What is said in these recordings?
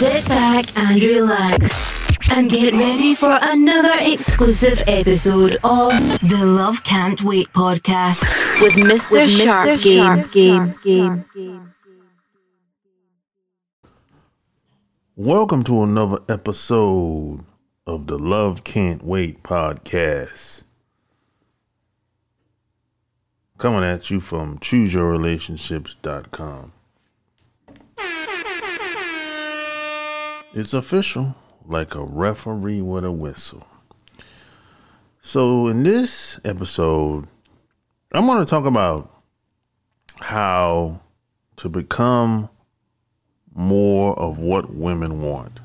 Sit back and relax and get ready for another exclusive episode of the Love Can't Wait podcast with Mr. With Sharp, Mr. Game. Sharp Game. Game. Game. Welcome to another episode of the Love Can't Wait podcast. Coming at you from chooseyourrelationships.com. It's official, like a referee with a whistle. So, in this episode, I'm going to talk about how to become more of what women want.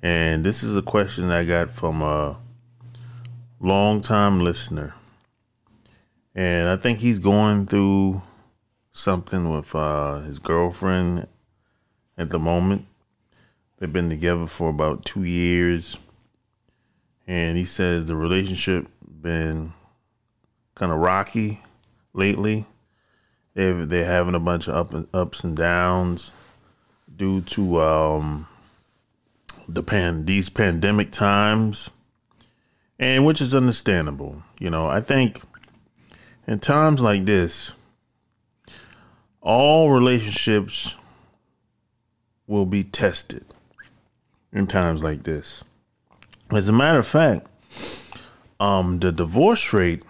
And this is a question I got from a longtime listener. And I think he's going through something with uh, his girlfriend at the moment. They've been together for about two years, and he says the relationship been kind of rocky lately. They they're having a bunch of up and, ups and downs due to um, the pan these pandemic times, and which is understandable. You know, I think in times like this, all relationships will be tested in times like this. As a matter of fact, um, the divorce rate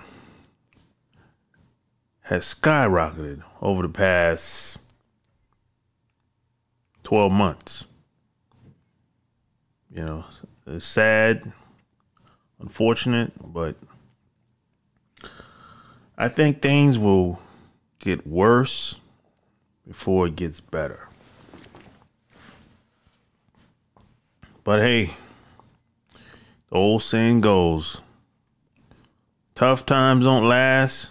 has skyrocketed over the past 12 months. You know, it's sad, unfortunate, but I think things will get worse before it gets better. But hey, the old saying goes tough times don't last,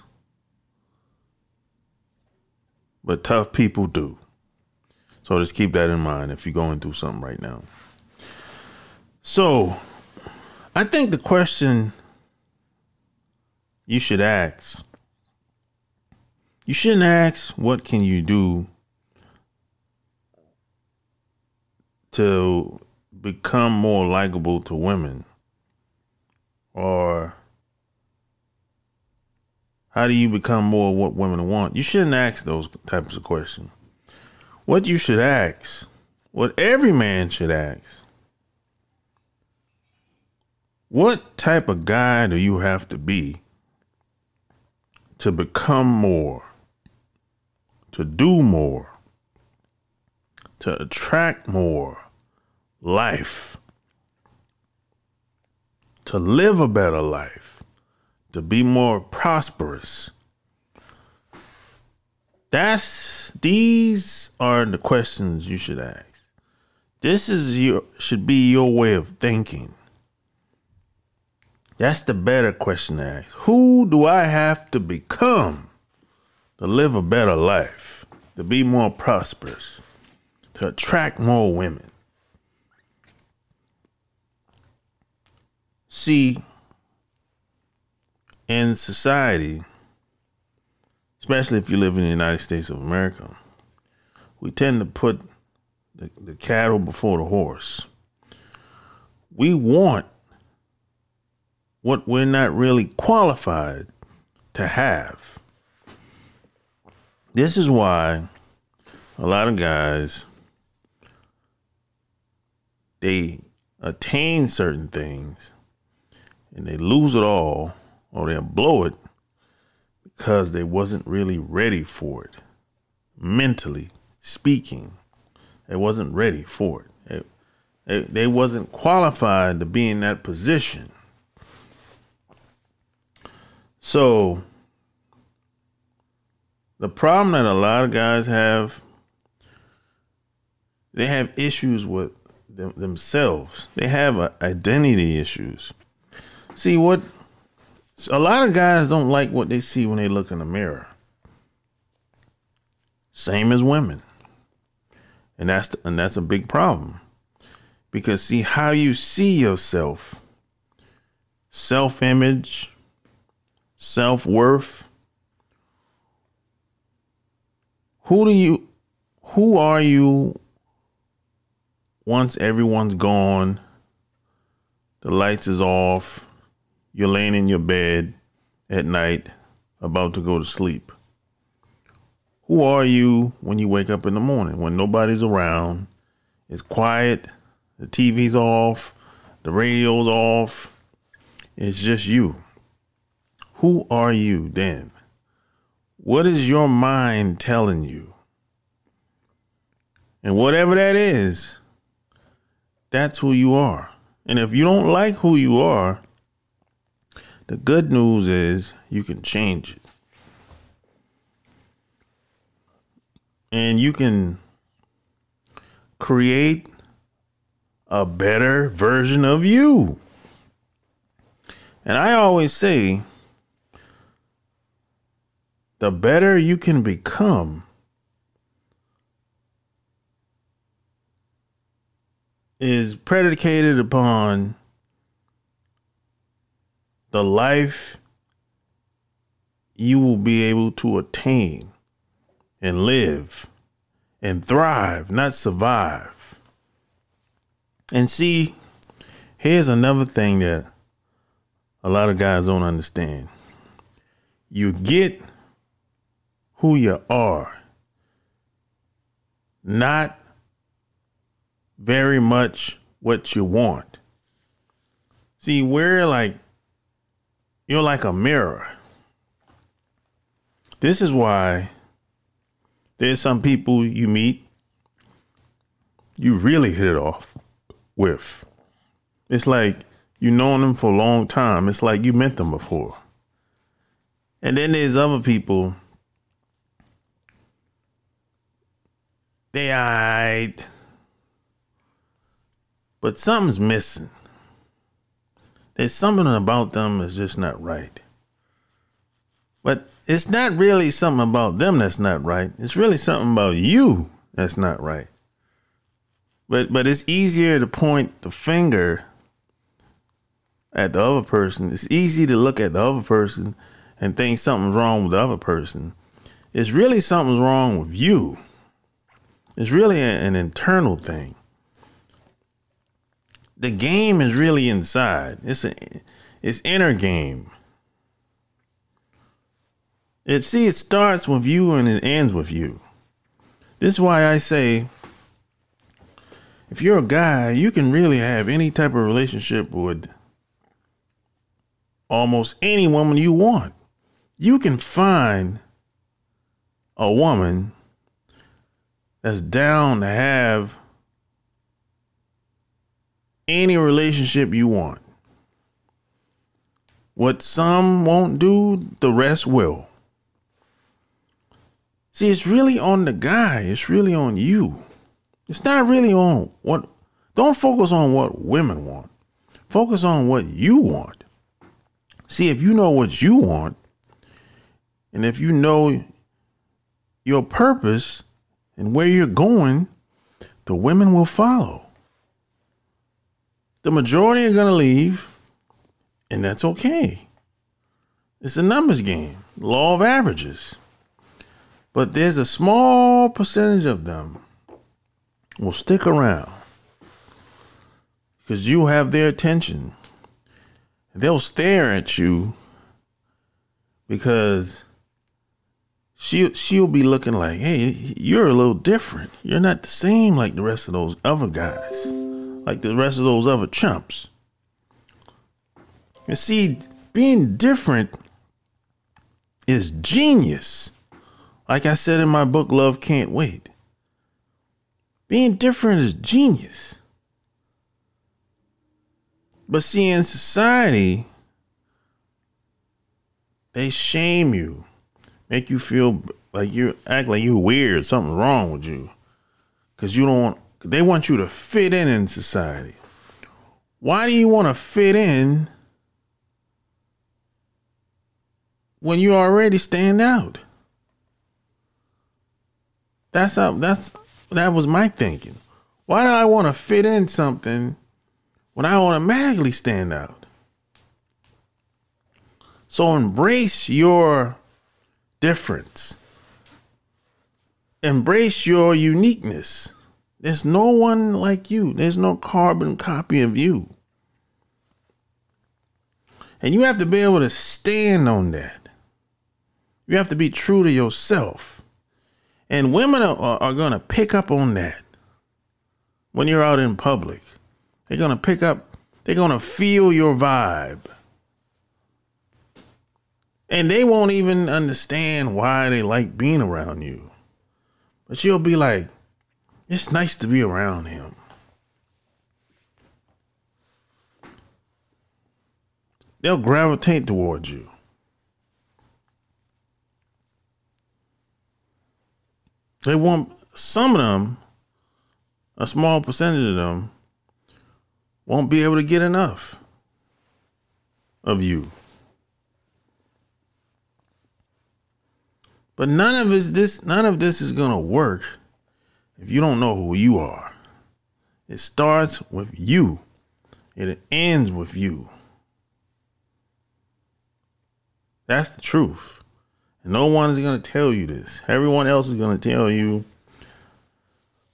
but tough people do. So just keep that in mind if you're going through something right now. So, I think the question you should ask you shouldn't ask what can you do to become more likable to women? Or how do you become more what women want? You shouldn't ask those types of questions. What you should ask, what every man should ask, what type of guy do you have to be to become more, to do more, to attract more? Life, to live a better life, to be more prosperous. That's these are the questions you should ask. This is your should be your way of thinking. That's the better question to ask. Who do I have to become to live a better life, to be more prosperous, to attract more women? See, in society, especially if you live in the United States of America, we tend to put the, the cattle before the horse. We want what we're not really qualified to have. This is why a lot of guys they attain certain things and they lose it all or they'll blow it because they wasn't really ready for it. Mentally speaking they wasn't ready for it. They, they, they wasn't qualified to be in that position. So the problem that a lot of guys have they have issues with them, themselves. They have uh, identity issues See what a lot of guys don't like what they see when they look in the mirror. Same as women. And that's and that's a big problem. Because see how you see yourself, self-image, self-worth. Who do you who are you once everyone's gone, the lights is off, you're laying in your bed at night about to go to sleep. Who are you when you wake up in the morning when nobody's around? It's quiet, the TV's off, the radio's off. It's just you. Who are you then? What is your mind telling you? And whatever that is, that's who you are. And if you don't like who you are, the good news is you can change it. And you can create a better version of you. And I always say, the better you can become, is predicated upon the life you will be able to attain and live and thrive, not survive. And see, here's another thing that a lot of guys don't understand. You get who you are, not very much what you want. See, we're like, you're like a mirror. This is why there's some people you meet, you really hit it off with. It's like you've known them for a long time. It's like you met them before. And then there's other people. They I but something's missing. There's something about them that's just not right. But it's not really something about them that's not right. It's really something about you that's not right. But but it's easier to point the finger at the other person. It's easy to look at the other person and think something's wrong with the other person. It's really something's wrong with you. It's really an internal thing the game is really inside. It's a it's inner game. It see it starts with you and it ends with you. This is why I say if you're a guy, you can really have any type of relationship with almost any woman you want. You can find a woman that's down to have any relationship you want. What some won't do, the rest will. See, it's really on the guy, it's really on you. It's not really on what, don't focus on what women want. Focus on what you want. See, if you know what you want, and if you know your purpose and where you're going, the women will follow the majority are going to leave, and that's okay. It's a numbers game, law of averages. But there's a small percentage of them will stick around because you have their attention. They'll stare at you because she she'll be looking like, "Hey, you're a little different. You're not the same like the rest of those other guys." Like the rest of those other chumps. You see, being different is genius. Like I said in my book, Love Can't Wait. Being different is genius. But see, in society, they shame you, make you feel like you act like you're weird, something's wrong with you, because you don't they want you to fit in in society. Why do you want to fit in when you already stand out? That's that's that was my thinking. Why do I want to fit in something when I automatically stand out? So embrace your difference. Embrace your uniqueness There's no one like you. There's no carbon copy of you. And you have to be able to stand on that. You have to be true to yourself. And women are, are, going to pick up on that when you're out in public. They're going to pick up, they're going to feel your vibe. And they won't even understand why they like being around you. But you'll be like, it's nice to be around him. They'll gravitate towards you. They want some of them, a small percentage of them, won't be able to get enough of you. But none of this, this none of this is gonna work if you don't know who you are. It starts with you. It ends with you. That's the truth. And no one is going to tell you this. Everyone else is going to tell you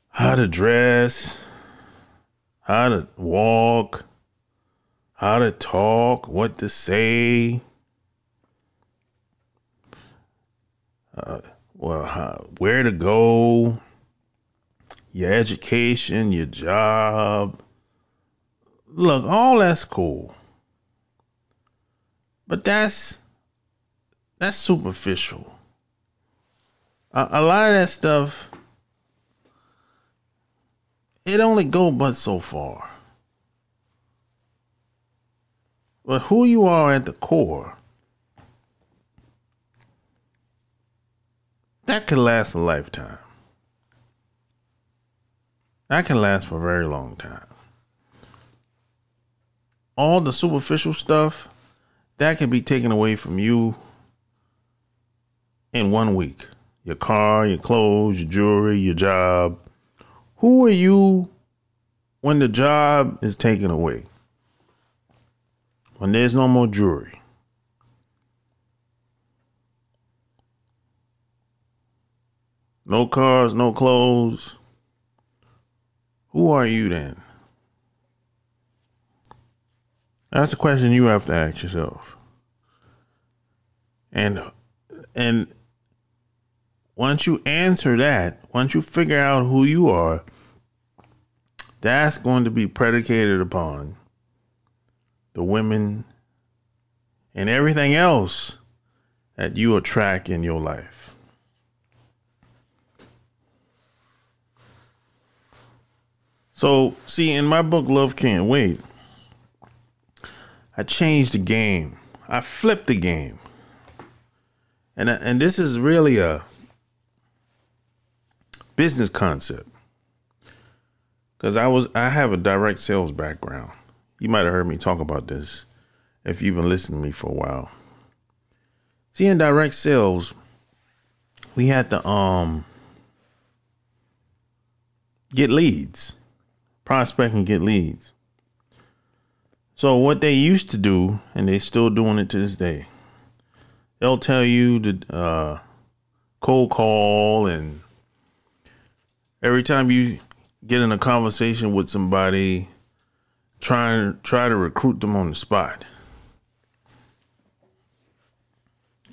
how to dress, how to walk, how to talk, what to say. uh, well, where to go, your education, your job. Look, all that's cool. But that's that's superficial. A, a lot of that stuff it only go but so far. But who you are at the core that could last a lifetime. That can last for a very long time. All the superficial stuff that can be taken away from you in one week. Your car, your clothes, your jewelry, your job. Who are you when the job is taken away? When there's no more jewelry? No cars, no clothes. Who are you then? That's the question you have to ask yourself. And and once you answer that, once you figure out who you are, that's going to be predicated upon the women and everything else that you attract in your life. So, see, in my book, Love Can't Wait, I changed the game. I flipped the game. And, and this is really a business concept. Because I was I have a direct sales background. You might have heard me talk about this if you've been listening to me for a while. See, in direct sales, we had to um get leads prospect and get leads. So what they used to do, and they're still doing it to this day, they'll tell you to uh, cold call, and every time you get in a conversation with somebody, try and try to recruit them on the spot.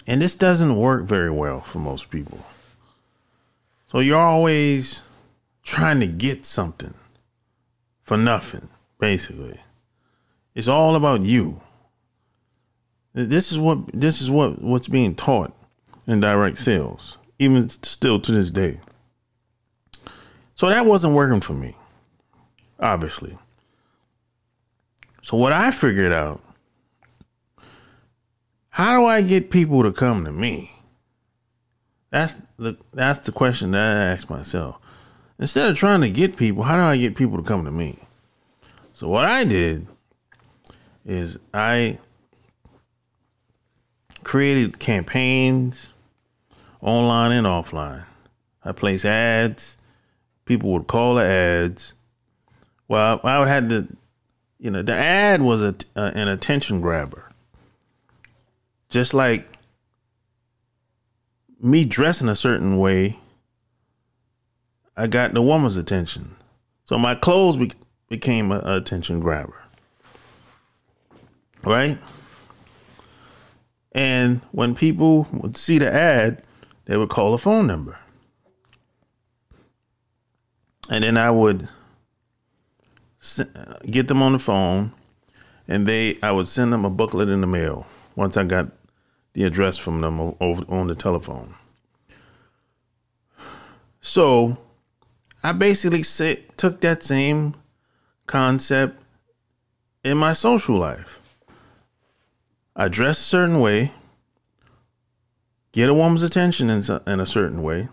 And this doesn't work very well for most people. So you're always trying to get something for nothing, basically. It's all about you. This is what this is what what's being taught in direct sales, even still to this day. So that wasn't working for me, obviously. So what I figured out, how do I get people to come to me? That's the that's the question that I ask myself. Instead of trying to get people, how do I get people to come to me? So what I did is I created campaigns online and offline. I placed ads. People would call the ads. Well, I would have the, you know, the ad was a, uh, an attention grabber. Just like me dressing a certain way I got the woman's attention. So my clothes be- became an attention grabber. Right? And when people would see the ad, they would call a phone number. And then I would get them on the phone and they I would send them a booklet in the mail once I got the address from them over on the telephone. So I basically say, took that same concept in my social life. I dress a certain way, get a woman's attention in, in a certain way,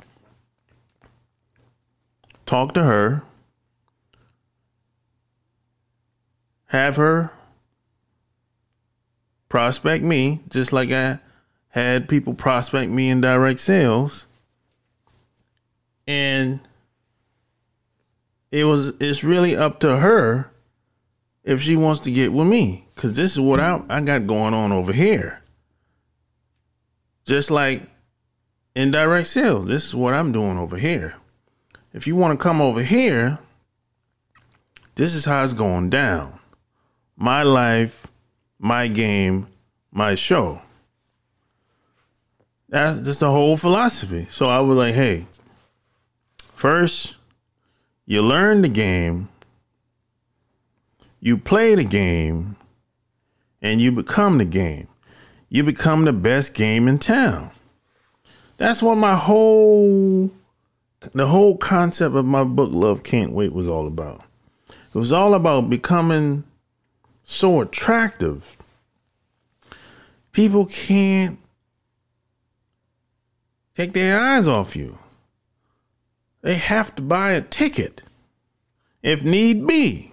talk to her, have her prospect me, just like I had people prospect me in direct sales. And it was it's really up to her if she wants to get with me. Cause this is what I, I got going on over here. Just like in direct sales, this is what I'm doing over here. If you want to come over here, this is how it's going down. My life, my game, my show. That's just the whole philosophy. So I was like, hey, first, you learn the game, you play the game, and you become the game. You become the best game in town. That's what my whole the whole concept of my book Love Can't Wait was all about. It was all about becoming so attractive. People can't take their eyes off you. They have to buy a ticket if need be.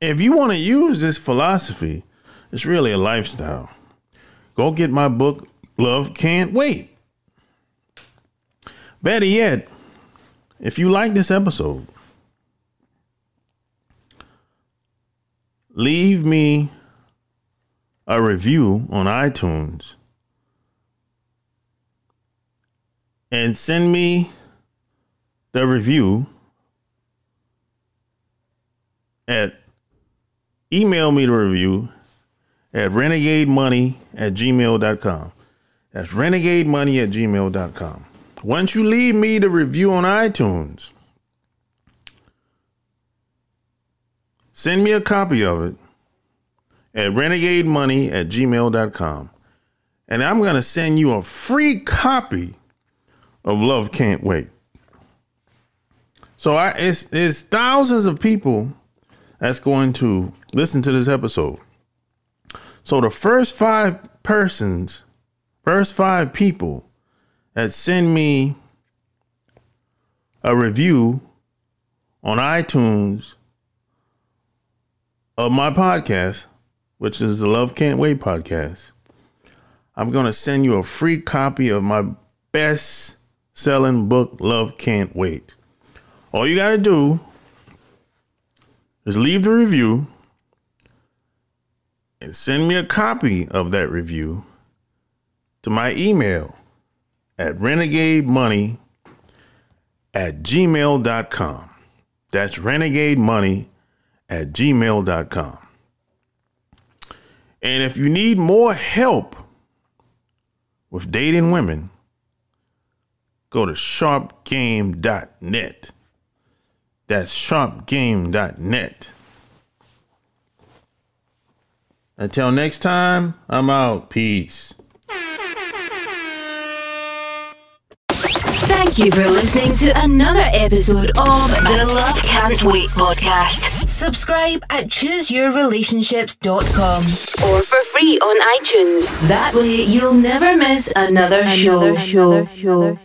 If you want to use this philosophy, it's really a lifestyle. Go get my book, Love Can't Wait. Better yet, if you like this episode, leave me a review on iTunes and send me the review at email me the review at renegademoney at gmail.com. That's renegademoney at gmail.com. Once you leave me the review on iTunes, Send me a copy of it at renegademoney at gmail.com. And I'm going to send you a free copy of Love Can't Wait. So I, it's, it's thousands of people that's going to listen to this episode. So the first five persons, first five people that send me a review on iTunes of my podcast, which is the Love Can't Wait podcast, I'm going to send you a free copy of my best selling book, Love Can't Wait. All you got to do is leave the review and send me a copy of that review to my email at renegademoney at gmail.com. That's renegademoney at gmail.com. And if you need more help with dating women, go to sharpgame.net. That's sharpgame.net. Until next time, I'm out. Peace. Thank you for listening to another episode of the Love Can't Wait podcast. Subscribe at chooseyourrelationships.com or for free on iTunes. That way you'll never miss another, another show. show. show.